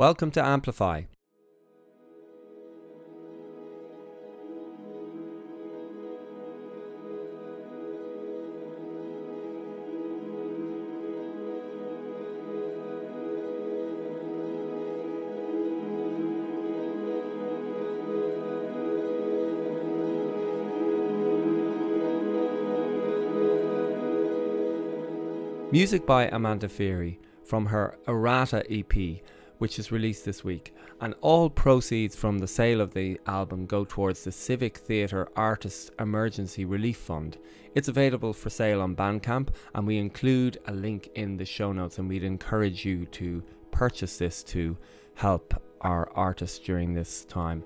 Welcome to Amplify. Music by Amanda Feery from her Errata EP, which is released this week. And all proceeds from the sale of the album go towards the Civic Theatre Artists Emergency Relief Fund. It's available for sale on Bandcamp, and we include a link in the show notes. And we'd encourage you to purchase this to help our artists during this time.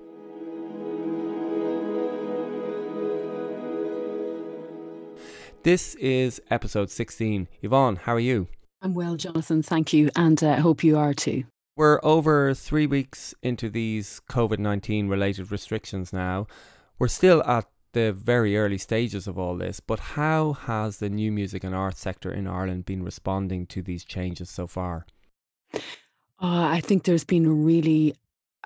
This is episode 16. Evonne, how are you? I'm well, Jonathan. Thank you. And I uh, hope you are too. We're over three weeks into these COVID 19 related restrictions now. We're still at the very early stages of all this, but how has the new music and arts sector in Ireland been responding to these changes so far? Uh, I think there's been really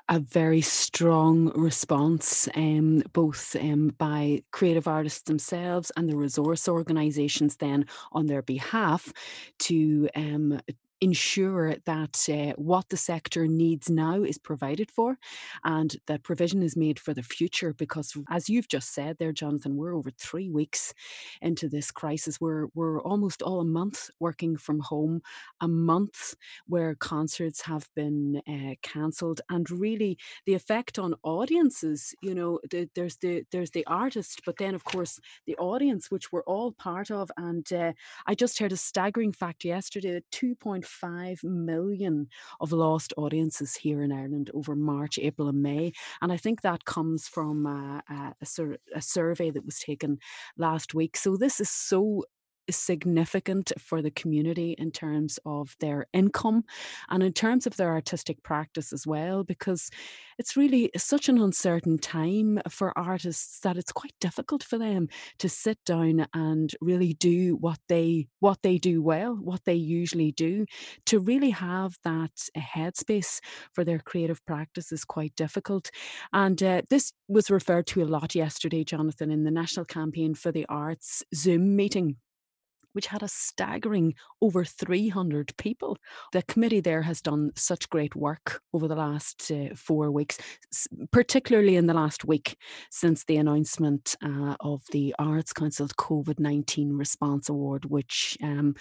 a very strong response, um, both um, by creative artists themselves and the resource organisations then on their behalf to um, ensure that uh, what the sector needs now is provided for and that provision is made for the future because as you've just said there jonathan we're over three weeks into this crisis. We're, we're almost all a month working from home a month where concerts have been uh, cancelled and really the effect on audiences you know the, there's the there's the artist but then of course the audience which we're all part of and uh, i just heard a staggering fact yesterday that 2.5 5 million of lost audiences here in Ireland over March, April, and May. And I think that comes from uh, a, a, a survey that was taken last week. So this is so significant for the community in terms of their income and in terms of their artistic practice as well, because it's really such an uncertain time for artists that it's quite difficult for them to sit down and really do what they what they do well, what they usually do. To really have that headspace for their creative practice is quite difficult. And uh, this was referred to a lot yesterday, Jonathan, in the National Campaign for the Arts Zoom meeting which had a staggering over 300 people. The committee there has done such great work over the last uh, four weeks, particularly in the last week since the announcement uh, of the Arts Council's COVID 19 Response Award, which um,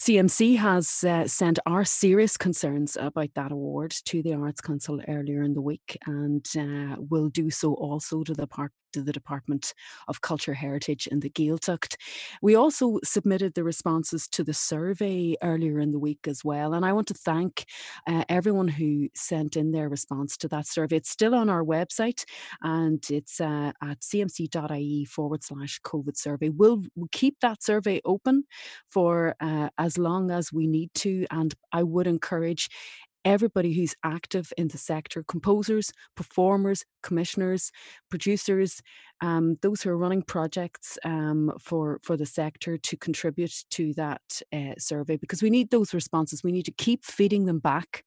CMC has uh, sent our serious concerns about that award to the Arts Council earlier in the week and uh, will do so also to the part to the Department of Culture Heritage and the Gaeltacht. We also submitted the responses to the survey earlier in the week as well. And I want to thank uh, everyone who sent in their response to that survey. It's still on our website and it's uh, at cmc.ie forward slash COVID survey. We'll, keep that survey open for uh, as long as we need to. And I would encourage everybody who's active in the sector composers, performers, commissioners, producers, um, those who are running projects um, for, for the sector to contribute to that uh, survey because we need those responses. We need to keep feeding them back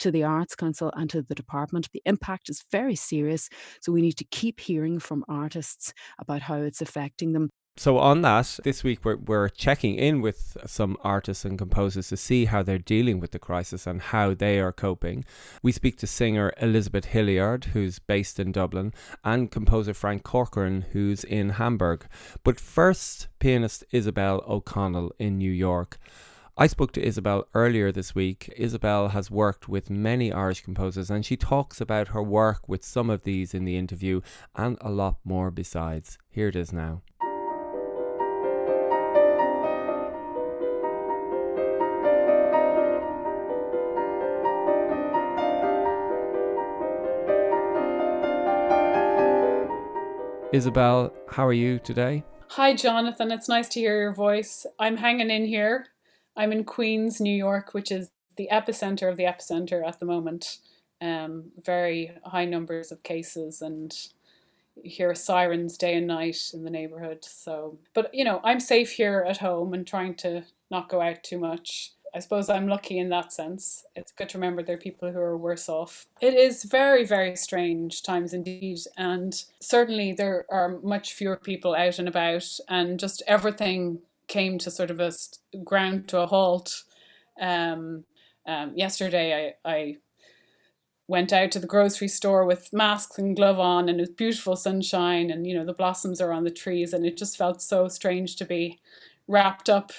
to the Arts Council and to the department. The impact is very serious, so we need to keep hearing from artists about how it's affecting them so on that, this week we're, we're checking in with some artists and composers to see how they're dealing with the crisis and how they are coping. We speak to singer Elizabeth Hilliard, who's based in Dublin, and composer Frank Corcoran, who's in Hamburg. But first, pianist Isabelle O'Connell in New York. I spoke to Isabelle earlier this week. Isabelle has worked with many Irish composers and she talks about her work with some of these in the interview and a lot more besides. Here it is now. Isabelle, how are you today? Hi, Jonathan. It's nice to hear your voice. I'm hanging in here. I'm in Queens, New York, which is the epicenter of the epicenter at the moment. Um, very high numbers of cases, and hear sirens day and night in the neighborhood. So, but you know, I'm safe here at home and trying to not go out too much. I suppose I'm lucky in that sense. It's good to remember there are people who are worse off. It is very, very strange times indeed. And certainly there are much fewer people out and about, and just everything came to sort of a ground to a halt. Um, um, yesterday, I, I went out to the grocery store with masks and glove on and it was beautiful sunshine and you know the blossoms are on the trees and it just felt so strange to be wrapped up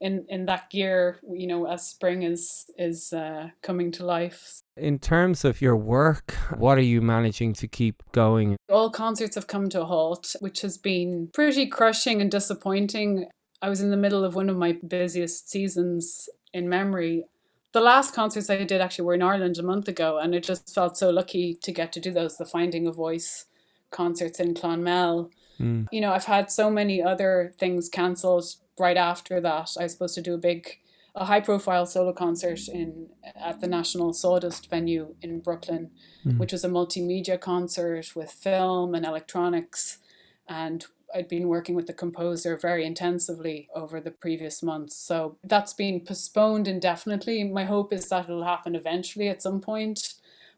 in in that gear you know as spring is is uh, coming to life in terms of your work what are you managing to keep going all concerts have come to a halt which has been pretty crushing and disappointing i was in the middle of one of my busiest seasons in memory the last concerts I did actually were in Ireland a month ago, and I just felt so lucky to get to do those. The Finding a Voice concerts in Clonmel. Mm. You know, I've had so many other things cancelled right after that. I was supposed to do a big, a high profile solo concert in at the National Sawdust venue in Brooklyn, mm. which was a multimedia concert with film and electronics. And I'd been working with the composer very intensively over the previous months. So that's been postponed indefinitely. My hope is that it'll happen eventually at some point.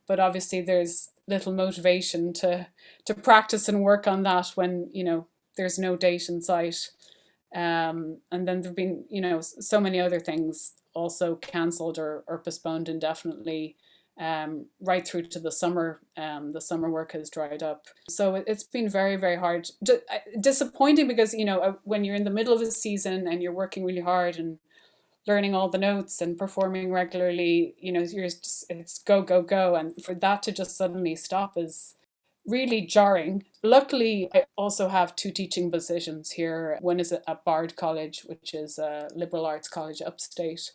But obviously there's little motivation to to practice and work on that when, you know, there's no date in sight. Um, and then there've been, you know, so many other things also cancelled or, or postponed indefinitely um, right through to the summer. Um, the summer work has dried up. So it, has been very, very hard. D- disappointing because, you know, uh, when you're in the middle of a season and you're working really hard and learning all the notes and performing regularly, you know, you're just, it's go, go, go. And for that to just suddenly stop is really jarring. Luckily, I also have two teaching positions here. One is at Bard College, which is a liberal arts college upstate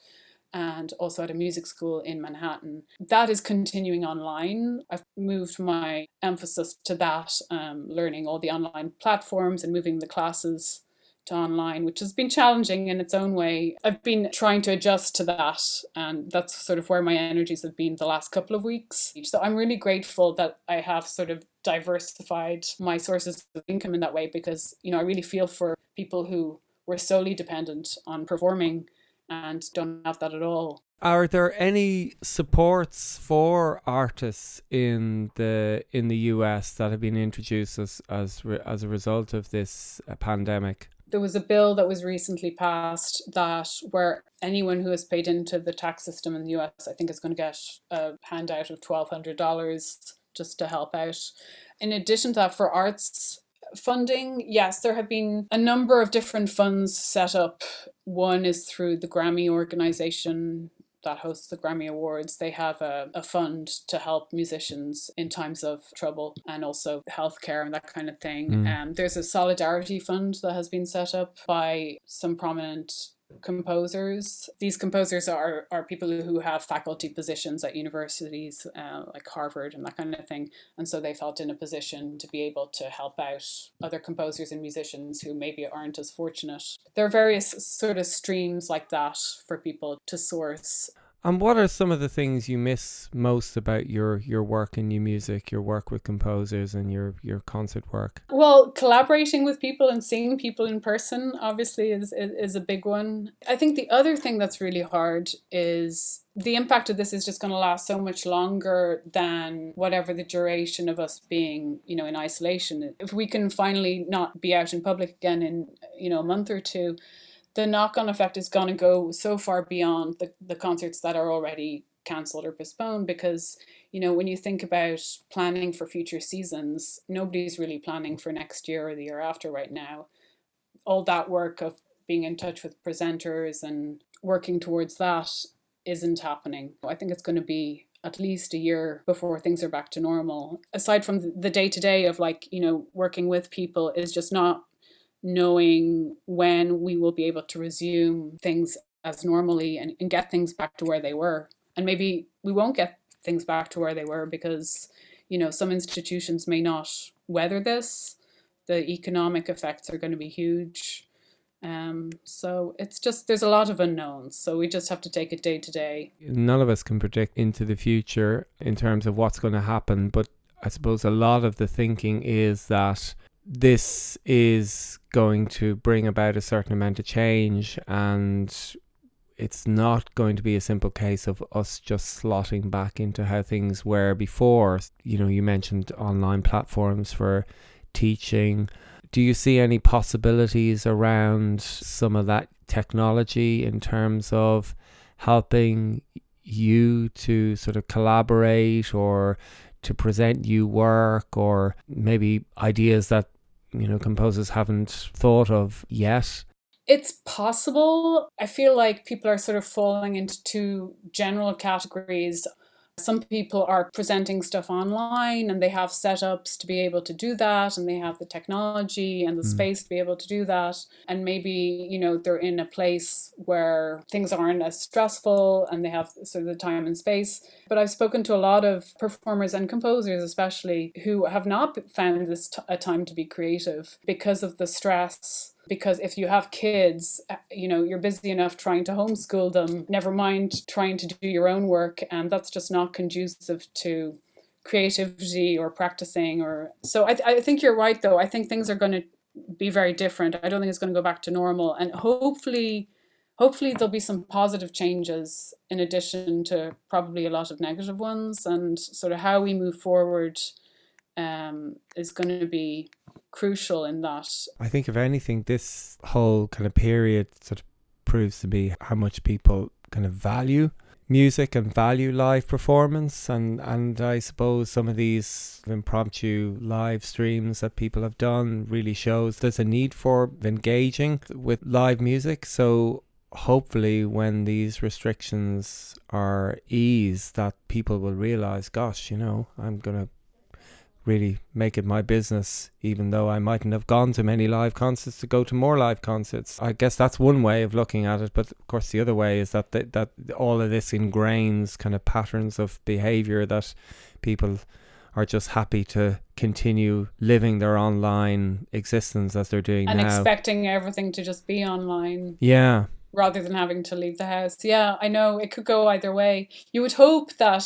and also at a music school in Manhattan. That is continuing online. I've moved my emphasis to that, um, learning all the online platforms and moving the classes to online, which has been challenging in its own way. I've been trying to adjust to that, and that's sort of where my energies have been the last couple of weeks. So I'm really grateful that I have sort of diversified my sources of income in that way because, you know, I really feel for people who were solely dependent on performing and don't have that at all. Are there any supports for artists in the in the US that have been introduced as as as a result of this uh, pandemic? There was a bill that was recently passed that where anyone who has paid into the tax system in the US, I think, is going to get a handout of twelve hundred dollars just to help out. In addition to that, for arts funding, yes, there have been a number of different funds set up. One is through the Grammy organization that hosts the Grammy Awards. They have a, a fund to help musicians in times of trouble and also healthcare and that kind of thing. Mm. Um, there's a solidarity fund that has been set up by some prominent composers. These composers are, are people who have faculty positions at universities uh, like Harvard and that kind of thing. And so they felt in a position to be able to help out other composers and musicians who maybe aren't as fortunate. There are various sort of streams like that for people to source. And what are some of the things you miss most about your your work in new music, your work with composers and your your concert work? Well, collaborating with people and seeing people in person obviously is, is, is a big one. I think the other thing that's really hard is the impact of this is just going to last so much longer than whatever the duration of us being, you know, in isolation. If we can finally not be out in public again in, you know, a month or two, the knock on effect is going to go so far beyond the, the concerts that are already cancelled or postponed because you know when you think about planning for future seasons nobody's really planning for next year or the year after right now. All that work of being in touch with presenters and working towards that isn't happening. I think it's going to be at least a year before things are back to normal. Aside from the day to day of like you know working with people is just not knowing when we will be able to resume things as normally and, and get things back to where they were. And maybe we won't get things back to where they were because, you know, some institutions may not weather this. The economic effects are going to be huge. Um, so it's just there's a lot of unknowns. So we just have to take it day to day. None of us can predict into the future in terms of what's going to happen, but I suppose a lot of the thinking is that this is going to bring about a certain amount of change and it's not going to be a simple case of us just slotting back into how things were before. You know, you mentioned online platforms for teaching. Do you see any possibilities around some of that technology in terms of helping you to sort of collaborate or to present you work or maybe ideas that you know composers haven't thought of yet it's possible. I feel like people are sort of falling into two general categories. Some people are presenting stuff online and they have setups to be able to do that, and they have the technology and the mm. space to be able to do that. And maybe, you know, they're in a place where things aren't as stressful and they have sort of the time and space. But I've spoken to a lot of performers and composers, especially, who have not found this t- a time to be creative because of the stress because if you have kids uh, you know you're busy enough trying to homeschool them never mind trying to do your own work and that's just not conducive to creativity or practicing or so I, I think you're right though. I think things are going to be very different. I don't think it's going to go back to normal and hopefully hopefully there'll be some positive changes in addition to probably a lot of negative ones and sort of how we move forward um, is going to be crucial in that. I think, if anything, this whole kind of period sort of proves to be how much people kind of value music and value live performance and and I suppose some of these impromptu live streams that people have done really shows there's a need for engaging with live music so hopefully when these restrictions are eased that people will realize gosh you know I'm going to really make it my business, even though I mightn't have gone to many live concerts, to go to more live concerts. I guess that's one way of looking at it, but of course the other way is that th- that all of this ingrains kind of patterns of behavior that people are just happy to continue living their online existence as they're doing and now. expecting everything to just be online. Yeah. Rather than having to leave the house. Yeah, I know it could go either way. You would hope that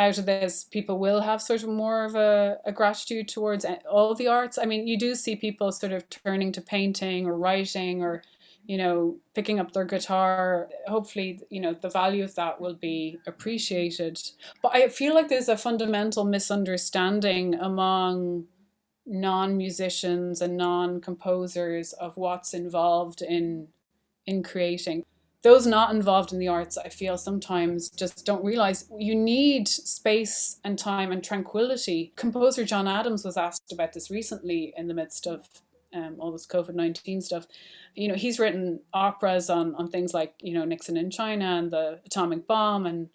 out of this, people will have sort of more of a, a gratitude towards all the arts. I mean, you do see people sort of turning to painting or writing or, you know, picking up their guitar. Hopefully, you know, the value of that will be appreciated. But I feel like there's a fundamental misunderstanding among non musicians and non composers of what's involved in in creating those not involved in the arts, I feel sometimes just don't realize you need space and time and tranquility. Composer John Adams was asked about this recently in the midst of um, all this COVID 19 stuff. You know, he's written operas on, on things like, you know, Nixon in China and the atomic bomb and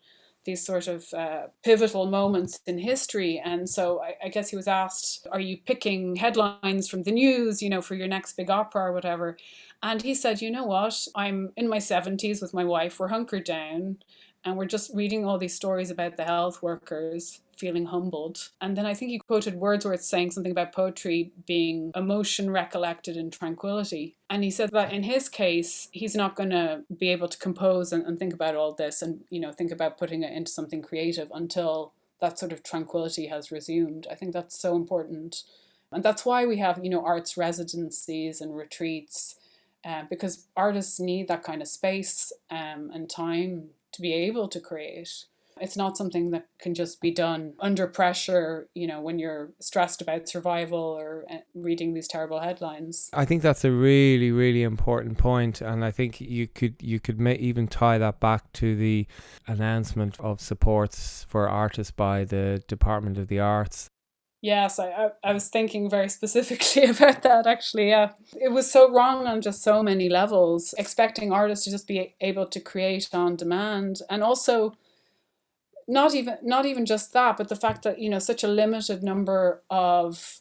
these sort of uh, pivotal moments in history. And so I, I, guess he was asked, Are you picking headlines from the news, you know, for your next big opera or whatever? And he said, You know what? I'm in my 70s with my wife, we're hunkered down. And we're just reading all these stories about the health workers feeling humbled. And then I think he quoted Wordsworth saying something about poetry being emotion recollected in tranquility. And he said that in his case, he's not going to be able to compose and, and think about all this and, you know, think about putting it into something creative until that sort of tranquility has resumed. I think that's so important. And that's why we have, you know, arts residencies and retreats, uh, because artists need that kind of space um, and time to be able to create. It's not something that can just be done under pressure, you know, when you're stressed about survival or uh, reading these terrible headlines. I think that's a really, really important point, and I think you could you could may even tie that back to the announcement of supports for artists by the Department of the Arts Yes, I, I, I was thinking very specifically about that actually. Yeah, it was so wrong on just so many levels. Expecting artists to just be able to create on demand, and also not even not even just that, but the fact that you know such a limited number of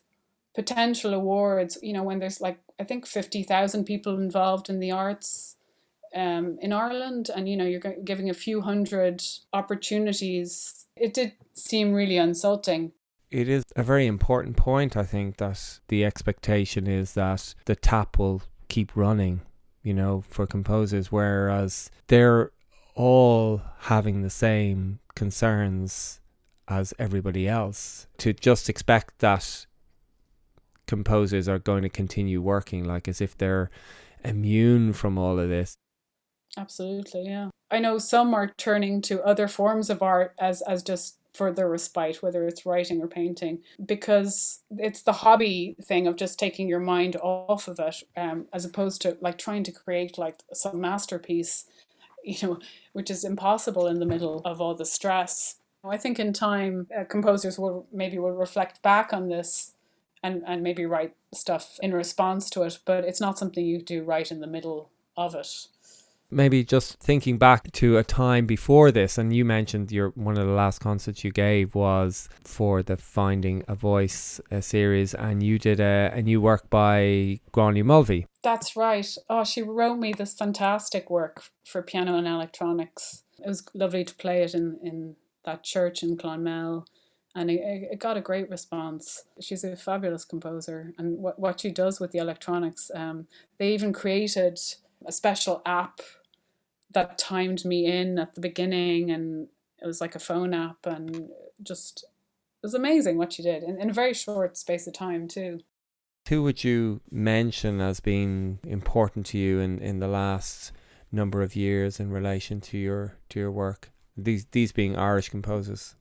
potential awards. You know, when there's like I think fifty thousand people involved in the arts um, in Ireland, and you know you're giving a few hundred opportunities. It did seem really insulting. It is a very important point. I think that the expectation is that the tap will keep running. You know, for composers, whereas they're all having the same concerns as everybody else. To just expect that composers are going to continue working like as if they're immune from all of this. Absolutely, yeah. I know some are turning to other forms of art as as just for their respite, whether it's writing or painting, because it's the hobby thing of just taking your mind off of it, um, as opposed to like trying to create like some masterpiece, you know, which is impossible in the middle of all the stress. I think in time, uh, composers will maybe will reflect back on this and, and maybe write stuff in response to it, but it's not something you do right in the middle of it maybe just thinking back to a time before this, and you mentioned your one of the last concerts you gave was for the Finding a Voice uh, series, and you did a, a new work by Gráinne Mulvey. That's right. Oh, she wrote me this fantastic work for piano and electronics. It was lovely to play it in, in that church in Clonmel and it, it, got a great response. She's a fabulous composer, and what, what she does with the electronics, um, they even created a special app that timed me in at the beginning and it was like a phone app and just it was amazing what she did in, in a very short space of time too. Who would you mention as being important to you in, in the last number of years in relation to your to your work? These these being irish composers.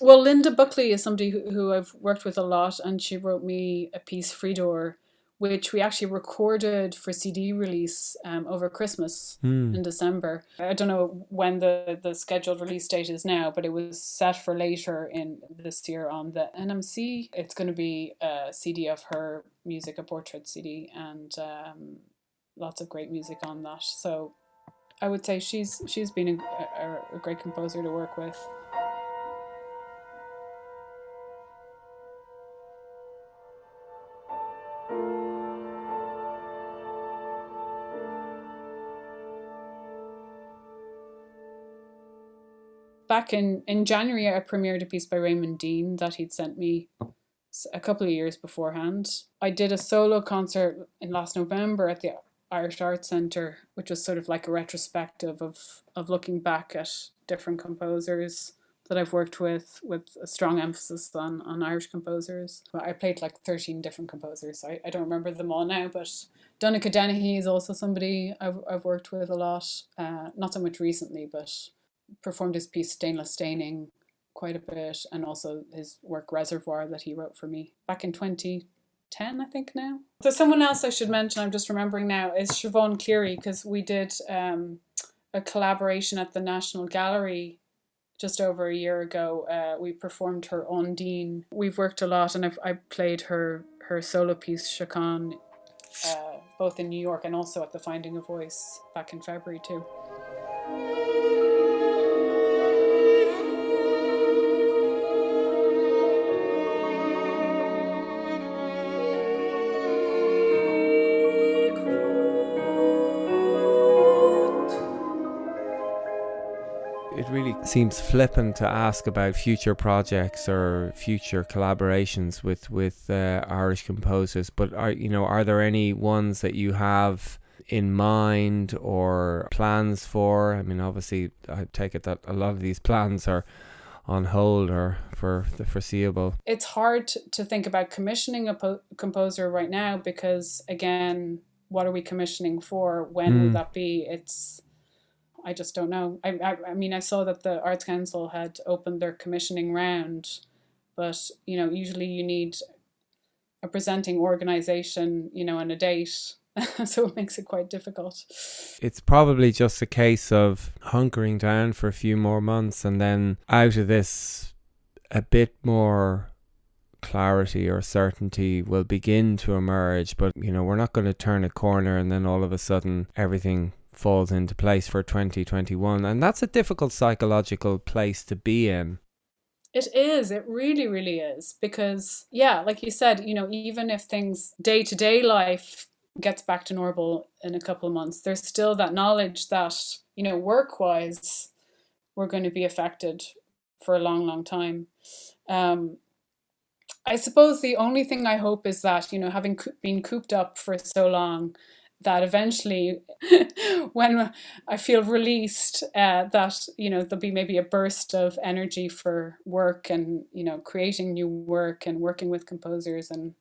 Well linda buckley is somebody who, who i've worked with a lot and she wrote me a piece Fridur which we actually recorded for CD release um, over Christmas mm. in December. I don't know when the, the scheduled release date is now, but it was set for later in this year on the NMC. It's going to be a CD of her music, a portrait CD, and um, lots of great music on that. So I would say she's she's been a, a, a great composer to work with. Back in in January, I premiered a piece by Raymond Deane that he'd sent me a couple of years beforehand. I did a solo concert in last November at the Irish Arts Centre, which was sort of like a retrospective of of looking back at different composers that I've worked with, with a strong emphasis on, on Irish composers. I played like 13 different composers. I, I don't remember them all now, but Donnacha Dennehy is also somebody I've, I've worked with a lot. Uh, not so much recently, but performed his piece Stainless Staining quite a bit, and also his work Reservoir that he wrote for me back in 2010, I think now. So someone else I should mention, I'm just remembering now, is Siobhan Cleary, because we did um, a collaboration at the National Gallery just over a year ago. Uh, we performed her Undine. We've worked a lot, and I've I played her her solo piece Chacan, uh, both in New York and also at the Finding a Voice back in February too. Seems flippant to ask about future projects or future collaborations with with uh, Irish composers, but are you know are there any ones that you have in mind or plans for? I mean, obviously, I take it that a lot of these plans are on hold or for the foreseeable. It's hard to think about commissioning a po- composer right now because again, what are we commissioning for? When mm. will that be? It's I just don't know. I, I, I mean, I saw that the Arts Council had opened their commissioning round, but you know, usually you need a presenting organization, you know, and a date. so it makes it quite difficult. It's probably just a case of hunkering down for a few more months and then out of this a bit more clarity or certainty will begin to emerge but you know we're not going to turn a corner and then all of a sudden everything falls into place for 2021. And that's a difficult psychological place to be in. It is. It really, really is. Because, yeah, like you said, you know, even if things day to day life gets back to normal in a couple of months, there's still that knowledge that, you know, work wise, we're going to be affected for a long, long time. Um, I suppose the only thing I hope is that, you know, having been cooped up for so long, that eventually when i feel released uh, that you know there'll be maybe a burst of energy for work and you know creating new work and working with composers and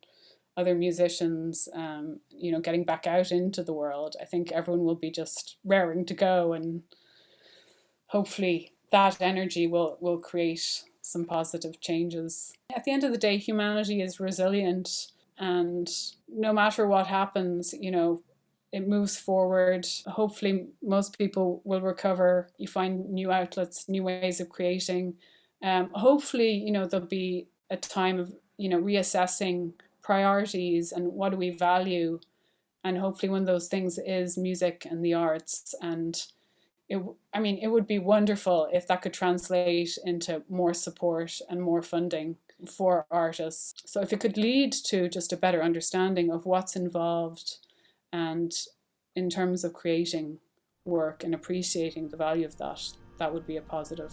other musicians, um, you know, getting back out into the world, I think everyone will be just raring to go, and hopefully that energy will will create some positive changes. At the end of the day, humanity is resilient, and no matter what happens, you know, it moves forward. Hopefully, most people will recover. You find new outlets, new ways of creating. Um, hopefully, you know, there'll be a time of, you know, reassessing priorities and what do we value. And hopefully, one of those things is music and the arts. And it, I mean, it would be wonderful if that could translate into more support and more funding for artists. So, if it could lead to just a better understanding of what's involved and in terms of creating work and appreciating the value of that, that would be a positive.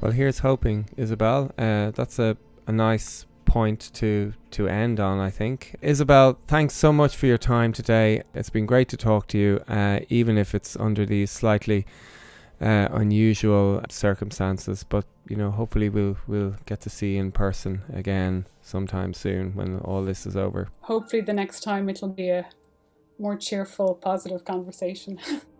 Well, here's hoping, Isabelle. Uh, that's a, a nice point to to end on, I think. Isabelle, thanks so much for your time today. It's been great to talk to you, uh, even if it's under these slightly uh, unusual circumstances. But you know, hopefully we'll we'll get to see in person again sometime soon when all this is over. Hopefully, the next time it'll be a more cheerful, positive conversation.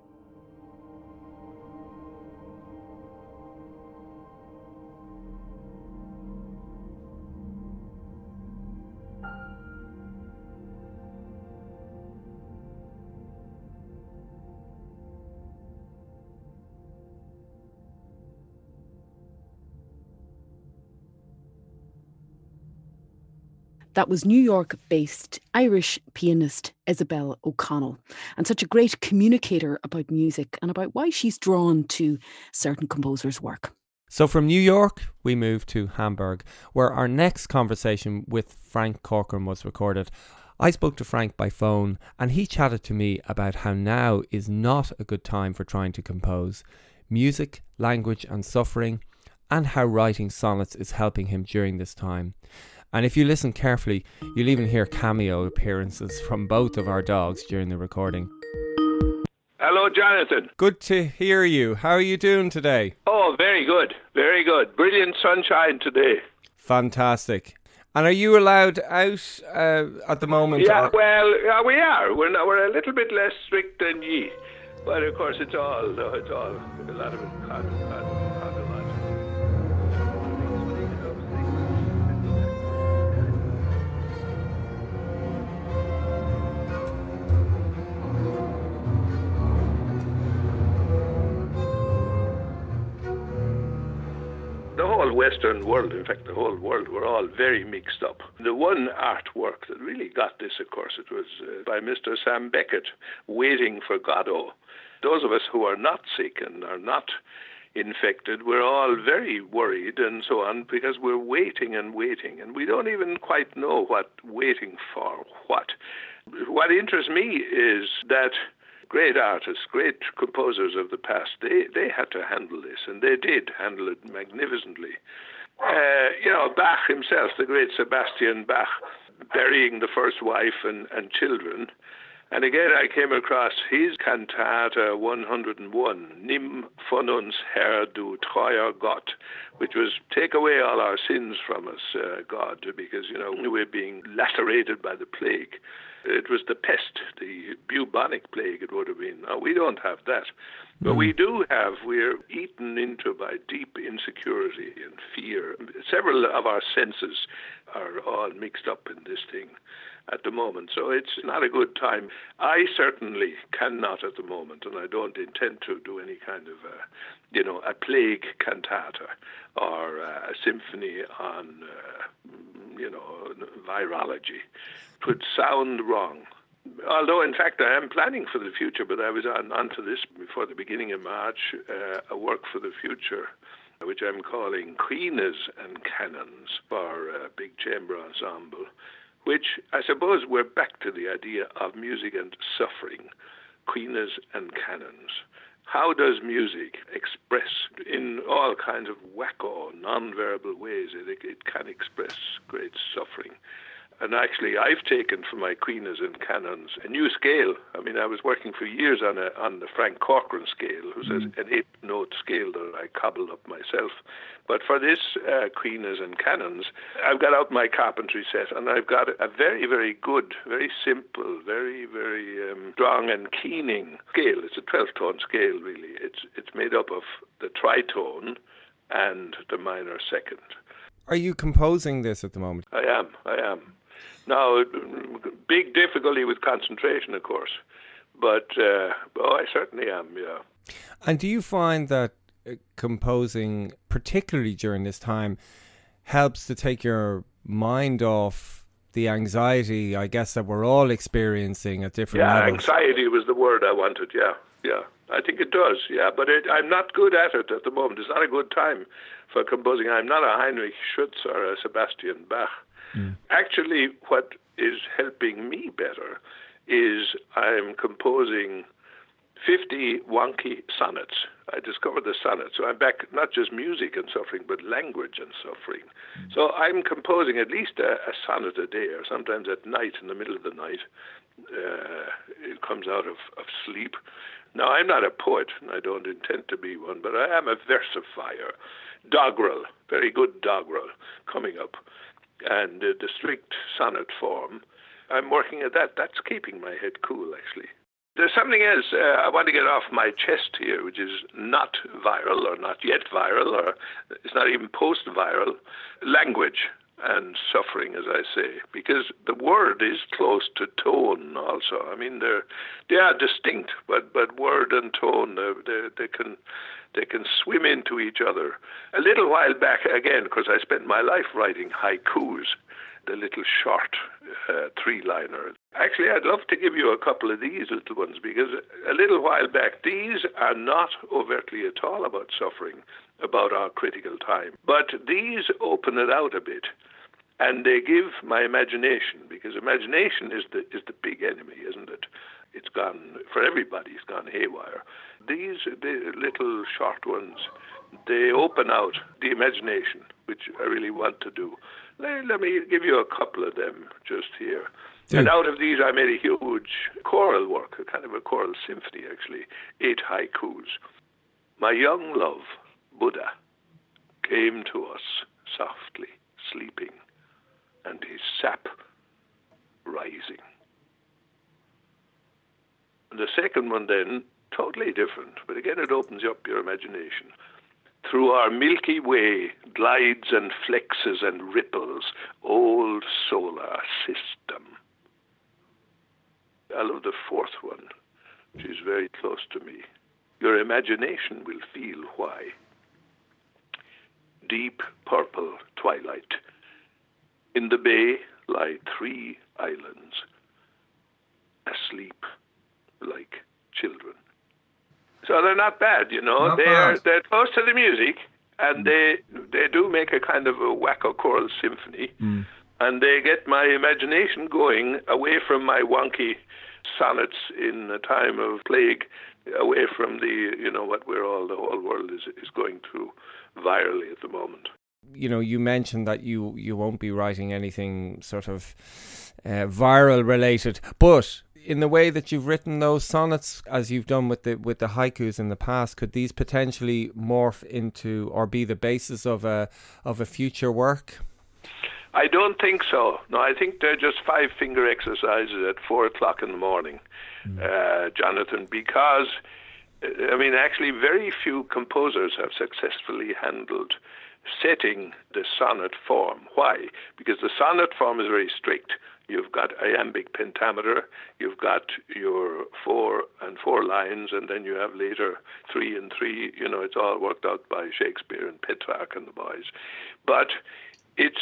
That was New York based Irish pianist Isabelle O'Connell, and such a great communicator about music and about why she's drawn to certain composers' work. So from New York, we move to Hamburg, where our next conversation with Frank Corcoran was recorded. I spoke to Frank by phone, and he chatted to me about how now is not a good time for trying to compose music, language, and suffering, and how writing sonnets is helping him during this time. And if you listen carefully, you'll even hear cameo appearances from both of our dogs during the recording. Hello, Jonathan. Good to hear you. How are you doing today? Oh, very good. Very good. Brilliant sunshine today. Fantastic. And are you allowed out uh, at the moment? Yeah, or- well, yeah, we are. We're not, we're a little bit less strict than ye, but of course it's all it's all a lot of it. The whole Western world, in fact, the whole world, were all very mixed up. The one artwork that really got this, of course, it was uh, by Mr. Sam Beckett, Waiting for Godot. Those of us who are not sick and are not infected, we're all very worried and so on because we're waiting and waiting, and we don't even quite know what waiting for what. What interests me is that great artists, great composers of the past, they, they had to handle this, and they did handle it magnificently. Uh, you know, Bach himself, the great Sebastian Bach, burying the first wife and, and children. And again, I came across his cantata 101, Nimm von uns Herr, du treuer Gott, which was take away all our sins from us, uh, God, because, you know, we're being lacerated by the plague. It was the pest, the bubonic plague, it would have been. Now, we don't have that. But we hmm. do have, we're eaten into by deep insecurity and fear. Several of our senses are all mixed up in this thing at the moment. So it's not a good time. I certainly cannot at the moment, and I don't intend to do any kind of, a, you know, a plague cantata or a symphony on, uh, you know, virology. It would sound wrong. Although, in fact, I am planning for the future, but I was on to this before the beginning of March, uh, a work for the future, which I'm calling Queenas and Canons for a big chamber ensemble, which I suppose we're back to the idea of music and suffering, Queenas and Canons. How does music express in all kinds of wacko, non-verbal ways? It, it can express great suffering And actually, I've taken from my queenas and canons a new scale. I mean, I was working for years on a on the Frank Corcoran scale, who's mm. an eight note scale that I cobbled up myself. But for this uh, queenas and canons, I've got out my carpentry set, and I've got a very, very good, very simple, very, very um, strong and keening scale. It's a 12 tone scale, really. It's it's made up of the tritone and the minor second. Are you composing this at the moment? I am. I am. Now, big difficulty with concentration, of course, but uh, oh, I certainly am. Yeah. And do you find that uh, composing, particularly during this time, helps to take your mind off the anxiety, I guess, that we're all experiencing at different yeah, levels? anxiety was the word I wanted. Yeah, yeah. I think it does, yeah, but it, I'm not good at it at the moment. It's not a good time for composing. I'm not a Heinrich Schütz or a Sebastian Bach. Mm. Actually, what is helping me better is I'm composing 50 wonky sonnets. I discovered the sonnet, so I'm back not just music and suffering, but language and suffering. Mm. So I'm composing at least a, a, sonnet a day, or sometimes at night, in the middle of the night. Uh, it comes out of, of sleep. Now, I'm not a poet, and I don't intend to be one, but I am a versifier. Doggerel, very good doggerel coming up. And the strict sonnet form, I'm working at that. That's keeping my head cool, actually. There's something else uh, I want to get off my chest here, which is not viral or not yet viral, or it's not even post viral language and suffering, as I say, because the word is close to tone. Also, I mean they're they are distinct, but but word and tone they they can they can swim into each other. A little while back, again, because I spent my life writing haikus, the little short uh, three-liner. Actually, I'd love to give you a couple of these little ones because a little while back, these are not overtly at all about suffering, about our critical time, but these open it out a bit and they give my imagination because imagination is the is the big enemy, isn't it? It's gone for everybody. It's gone haywire. These the little short ones, they open out the imagination, which I really want to do. Let, let me give you a couple of them just here. And out of these, I made a huge choral work, a kind of a choral symphony, actually, eight haikus. My young love, Buddha, came to us softly, sleeping and his sap rising. The second one, then, totally different, but again, it opens up your imagination. Through our Milky Way glides and flexes and ripples old solar system. I love the fourth one, is very close to me. Your imagination will feel why. Deep purple twilight in the bay lie three islands, asleep like children. So they're not bad, you know. they're they're close to the music, and mm. they they do make a kind of a wacko choral symphony, mm. and they get my imagination going away from my wonky sonnets in a time of plague, away from the you know what we're all the whole world is is going through virally at the moment you know, you mentioned that you you won't be writing anything sort of uh, viral related, but in the way that you've written those sonnets, as you've done with the with the haikus in the past, could these potentially morph into or be the basis of a of a future work? I don't think so. No, I think they're just five finger exercises at four o'clock in the morning, mm. uh, Jonathan, because. I mean, actually, very few composers have successfully handled setting the sonnet form. Why? Because the sonnet form is very strict. You've got iambic pentameter, you've got your four and four lines, and then you have later three and three. You know, it's all worked out by Shakespeare and Petrarch and the boys. But it's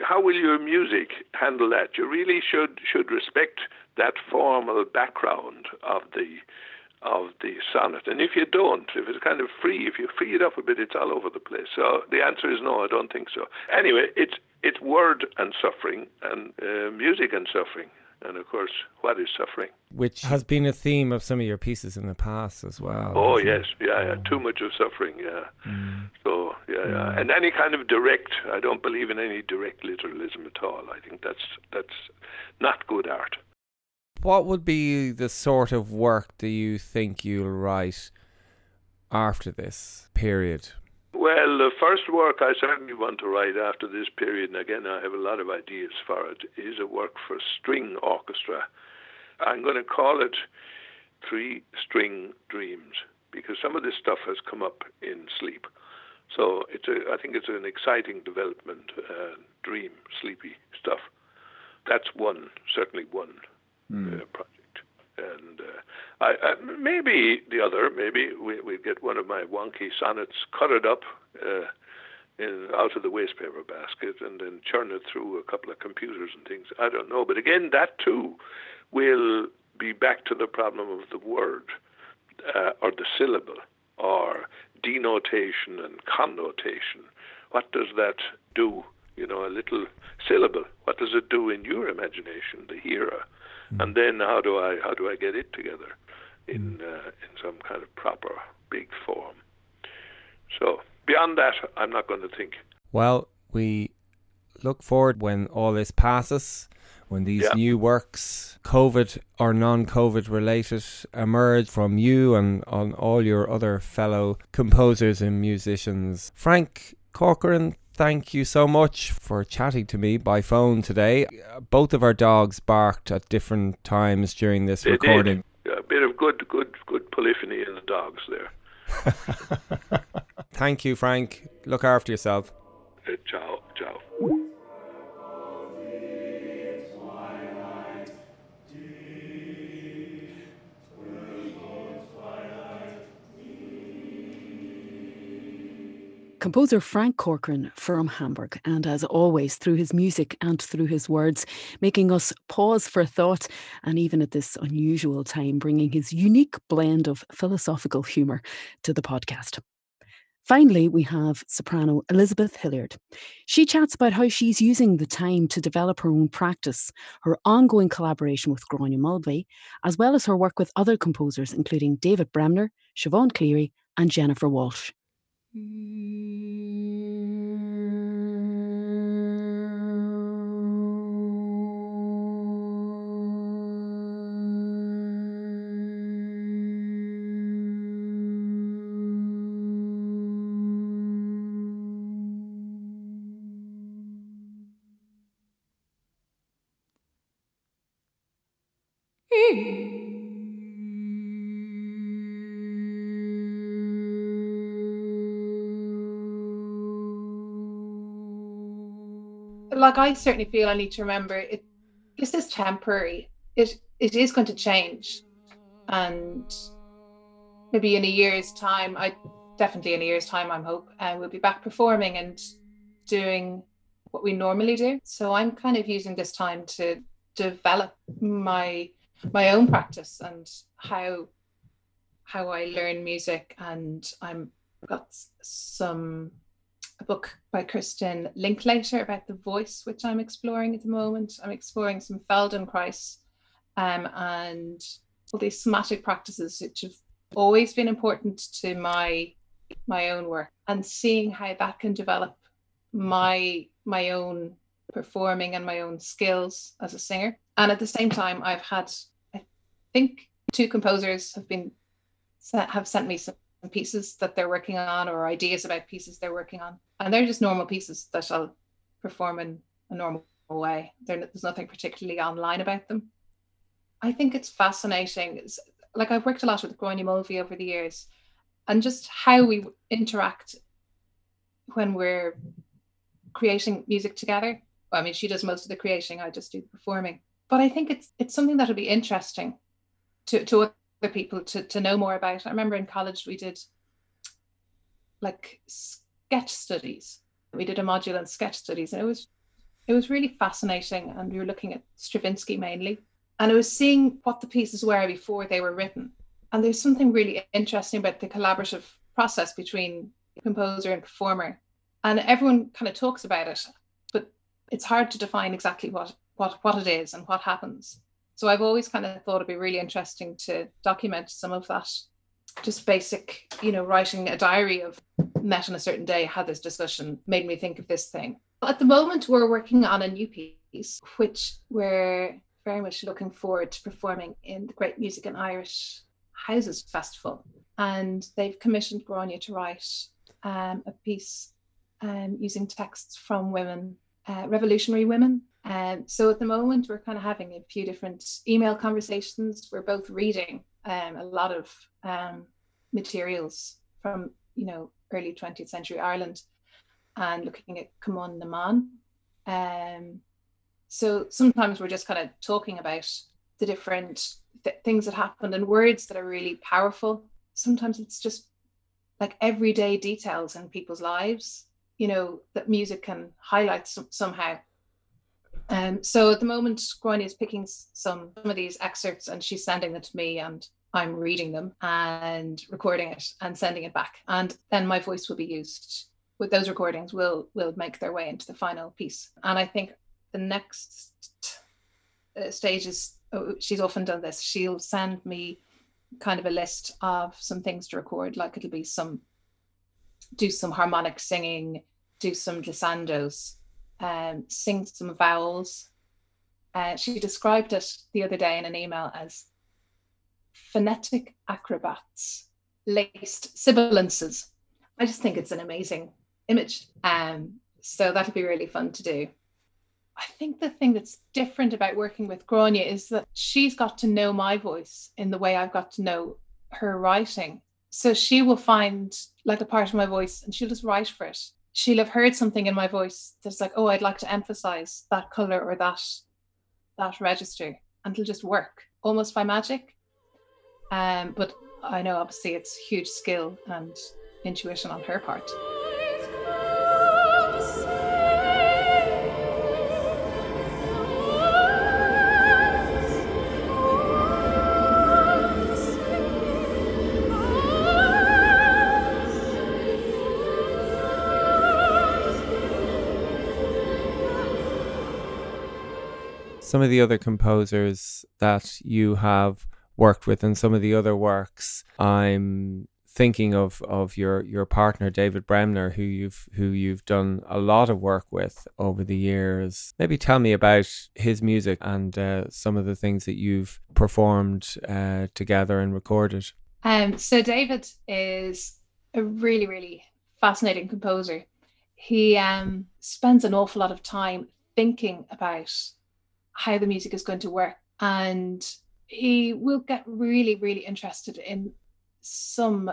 how will your music handle that? You really should should respect that formal background of the of the sonnet. And if you don't, if it's kind of free, if you free it up a bit, it's all over the place. So the answer is no, I don't think so. Anyway, it's it's word and suffering and uh, music and suffering. And of course, what is suffering? Which has been a theme of some of your pieces in the past as well. Oh yes, yeah, yeah, too much of suffering, yeah. Mm. So yeah, yeah, mm. and any kind of direct. I don't believe in any direct literalism at all. I think that's that's not good art. What would be the sort of work do you think you'll write after this period? Well, the first work I certainly want to write after this period, and again, I have a lot of ideas for it, is a work for string orchestra. I'm going to call it Three String Dreams because some of this stuff has come up in sleep. So it's a, I think it's an exciting development, uh, dream, sleepy stuff. That's one, certainly one mm. uh, project and uh, I, I, maybe the other, maybe we we get one of my wonky sonnets, cut it up uh, in, out of the wastepaper basket, and then churn it through a couple of computers and things. I don't know, but again, that too will be back to the problem of the word uh, or the syllable or denotation and connotation. What does that do? You know, a little syllable. What does it do in your imagination, the hearer? Mm. And then how do I how do I get it together in mm. uh, in some kind of proper big form? So beyond that, I'm not going to think. Well, we look forward when all this passes, when these yeah. new works, COVID or non COVID related, emerge from you and on all your other fellow composers and musicians. Frank Corcoran, thank you so much for chatting to me by phone today. Both of our dogs barked at different times during this they recording. Did. A bit of good, good, good polyphony in the dogs there. thank you, Frank. Look after yourself. Uh, ciao, ciao. Composer Frank Corcoran from Hamburg, and as always, through his music and through his words, making us pause for thought, and even at this unusual time, bringing his unique blend of philosophical humour to the podcast. Finally, we have soprano Elizabeth Hilliard. She chats about how she's using the time to develop her own practice, her ongoing collaboration with Gráinne Mulvey, as well as her work with other composers, including David Bremner, Siobhan Cleary, and Jennifer Walshe mmm like I certainly feel I need to remember it. This is temporary. It it is going to change, and maybe in a year's time, I definitely in a year's time, I'm hope, and uh, we'll be back performing and doing what we normally do. So I'm kind of using this time to develop my my own practice and how how I learn music, and I'm got some a book by Kristin Linklater about the voice, which I'm exploring at the moment. I'm exploring some Feldenkrais um, and all these somatic practices, which have always been important to my my own work, and seeing how that can develop my my own performing and my own skills as a singer. And at the same time, I've had, I think, two composers have been have sent me some pieces that they're working on or ideas about pieces they're working on. And they're just normal pieces that I'll perform in a normal way. there's nothing particularly online about them. I think it's fascinating. It's, like I've worked a lot with Gráinne Mulvey over the years and just how we interact when we're creating music together. I mean, she does most of the creating, I just do the performing. But I think it's it's something that'll be interesting to, to other people to, to know more about. I remember in college we did like sketch studies. We did a module on sketch studies, and it was it was really fascinating. And we were looking at Stravinsky mainly, and I was seeing what the pieces were before they were written. And there's something really interesting about the collaborative process between composer and performer. And everyone kind of talks about it, but it's hard to define exactly what what what it is and what happens. So I've always kind of thought it'd be really interesting to document some of that. Just basic, you know, writing a diary of met on a certain day, had this discussion, made me think of this thing. At the moment, we're working on a new piece, which we're very much looking forward to performing in the Great Music and Irish Houses Festival. And they've commissioned Gráinne to write um, a piece um, using texts from women, uh, revolutionary women. Um, so at the moment, we're kind of having a few different email conversations. We're both reading um, a lot of um, materials from, you know, early 20th century Ireland and looking at Cumann na mBan. Um, so sometimes we're just kind of talking about the different th- things that happened and words that are really powerful. Sometimes it's just like everyday details in people's lives, you know, that music can highlight some, somehow. Um, so at the moment, Gráinne is picking some, some of these excerpts and she's sending them to me and I'm reading them and recording it and sending it back. And then my voice will be used with those recordings will will make their way into the final piece. And I think the next uh, stage is oh, she's often done this. She'll send me kind of a list of some things to record, like it'll be some do some harmonic singing, do some glissandos, um, sing some vowels. Uh, she described it the other day in an email as phonetic acrobats, laced sibilances. I just think it's an amazing image. Um, so that'll be really fun to do. I think the thing that's different about working with Gráinne is that she's got to know my voice in the way I've got to know her writing. So she will find like a part of my voice and she'll just write for it. She'll have heard something in my voice that's like, oh, I'd like to emphasize that color or that that register, and it'll just work almost by magic. Um, but I know obviously it's huge skill and intuition on her part. Some of the other composers that you have worked with and some of the other works i'm thinking of of your your partner David Bremner who you've who you've done a lot of work with over the years. Maybe tell me about his music and uh, some of the things that you've performed uh, together and recorded. Um so David is a really really fascinating composer. He um spends an awful lot of time thinking about how the music is going to work. And he will get really, really interested in some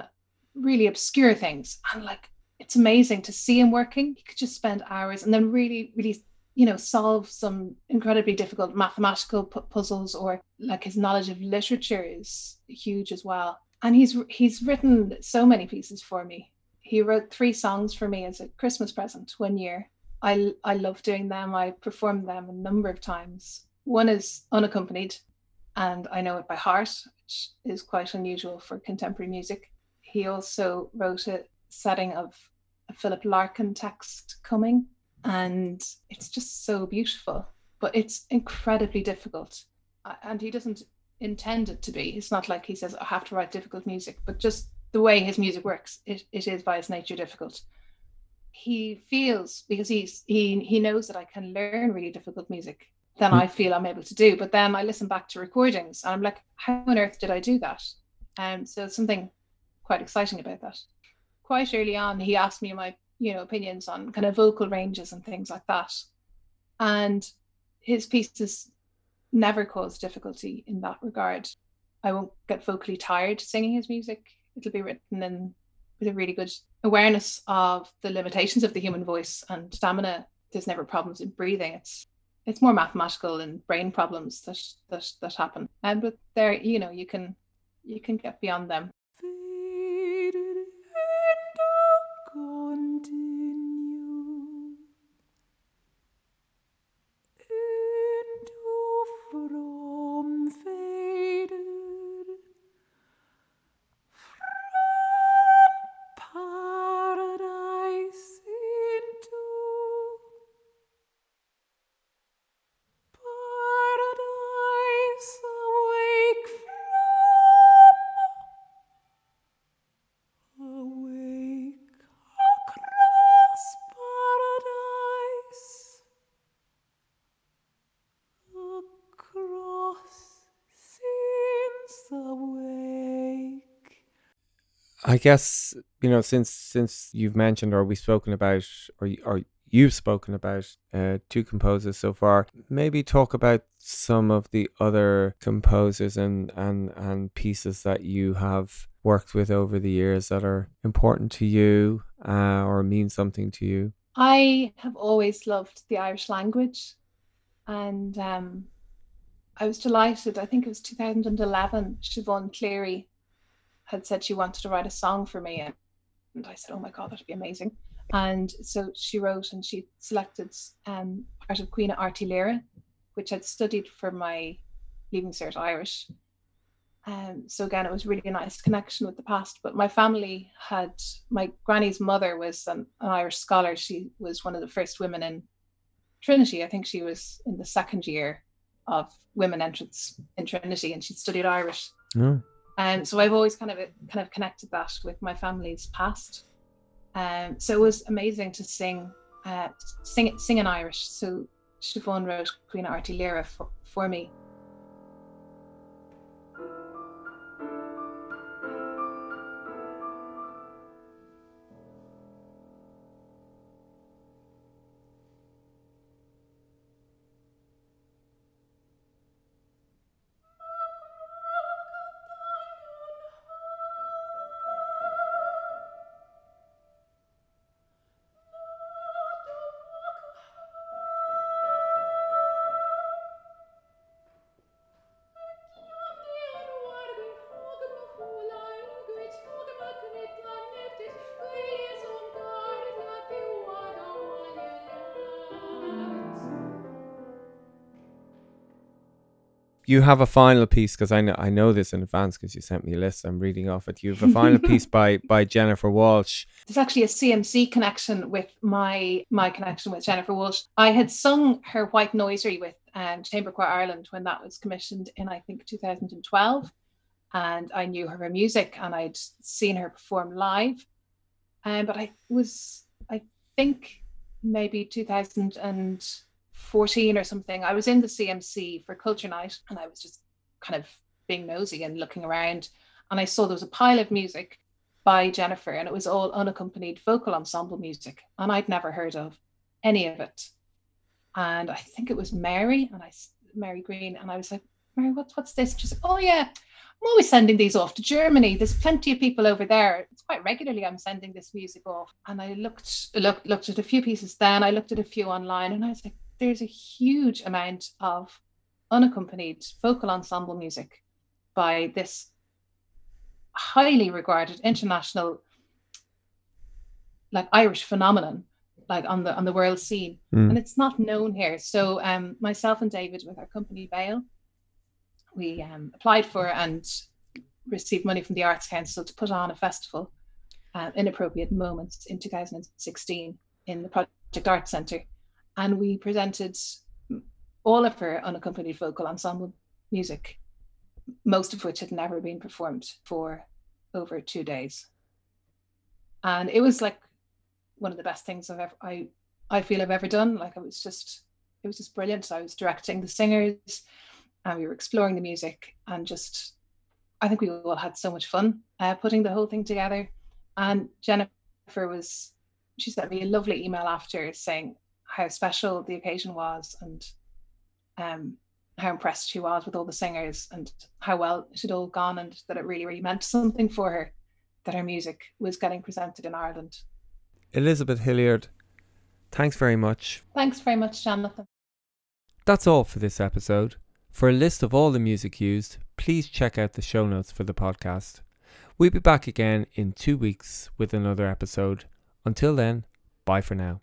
really obscure things. And like, it's amazing to see him working. He could just spend hours and then really, really, you know, solve some incredibly difficult mathematical puzzles or like his knowledge of literature is huge as well. And he's he's written so many pieces for me. He wrote three songs for me as a Christmas present one year I I love doing them. I performed them a number of times. One is unaccompanied, and I know it by heart, which is quite unusual for contemporary music. He also wrote a setting of a Philip Larkin text coming, and it's just so beautiful. But it's incredibly difficult, and he doesn't intend it to be. It's not like he says I have to write difficult music, but just the way his music works, it, it is by its nature difficult he feels because he's he he knows that I can learn really difficult music than mm. I feel I'm able to do. But then I listen back to recordings and I'm like, how on earth did I do that? And um, so something quite exciting about that. Quite early on, he asked me my you know opinions on kind of vocal ranges and things like that, and his pieces never cause difficulty in that regard. I won't get vocally tired singing his music. It'll be written in with a really good awareness of the limitations of the human voice and stamina. There's never problems in breathing. It's it's more mathematical and brain problems that that that happen. And but there, you know, you can you can get beyond them. I guess you know since since you've mentioned or we've spoken about or or you've spoken about uh, two composers so far. Maybe talk about some of the other composers and and and pieces that you have worked with over the years that are important to you uh, or mean something to you. I have always loved the Irish language, and um, I was delighted. I think it was 2011. Siobhan Cleary had said she wanted to write a song for me, and, and I said, "Oh my God, that'd be amazing." And so she wrote and she selected um, part of Caoineadh Airt Uí Laoghaire, which I'd studied for my Leaving Cert Irish. Um, so again, it was really a nice connection with the past. But my family had my granny's mother was an, an Irish scholar. She was one of the first women in Trinity. I think she was in the second year of women entrance in Trinity, and she studied Irish. Oh. And so I've always kind of kind of connected that with my family's past. Um, so it was amazing to sing, uh, sing, sing in Irish. So Siobhan wrote Caoineadh Airt Uí Laoghaire for, for me. You have a final piece because I know I know this in advance because you sent me a list. I'm reading off it. You have a final piece by by Jennifer Walshe. There's actually a CMC connection with my my connection with Jennifer Walshe. I had sung her White Noisery with um, Chamber Choir Ireland when that was commissioned in I think 2012, and I knew her music and I'd seen her perform live. Um, but I was I think maybe 2000 and 14 or something, I was in the CMC for Culture Night and I was just kind of being nosy and looking around. And I saw there was a pile of music by Jennifer and it was all unaccompanied vocal ensemble music. And I'd never heard of any of it. And I think it was Mary and I, Mary Green. And I was like, Mary, what's, what's this? She said, Oh, yeah, I'm always sending these off to Germany. There's plenty of people over there. It's quite regularly I'm sending this music off. And I looked looked looked at a few pieces then. I looked at a few online and I was like, there's a huge amount of unaccompanied vocal ensemble music by this highly regarded international like Irish phenomenon like on the on the world scene. Mm. and it's not known here. So um myself and David with our company Béal we um, applied for and received money from the Arts Council to put on a festival uh, inappropriate moments in 2016 in the Project Art Centre and we presented all of her unaccompanied vocal ensemble music, most of which had never been performed for over two days. And it was like one of the best things I've ever I I feel I've ever done. Like it was just it was just brilliant. So I was directing the singers and we were exploring the music and just I think we all had so much fun uh, putting the whole thing together. And Jennifer was she sent me a lovely email after saying how special the occasion was and um, how impressed she was with all the singers and how well it had all gone and that it really, really meant something for her that her music was getting presented in Ireland. Elizabeth Hilliard, thanks very much. Thanks very much, Jonathan. That's all for this episode. For a list of all the music used, please check out the show notes for the podcast. We'll be back again in two weeks with another episode. Until then, bye for now.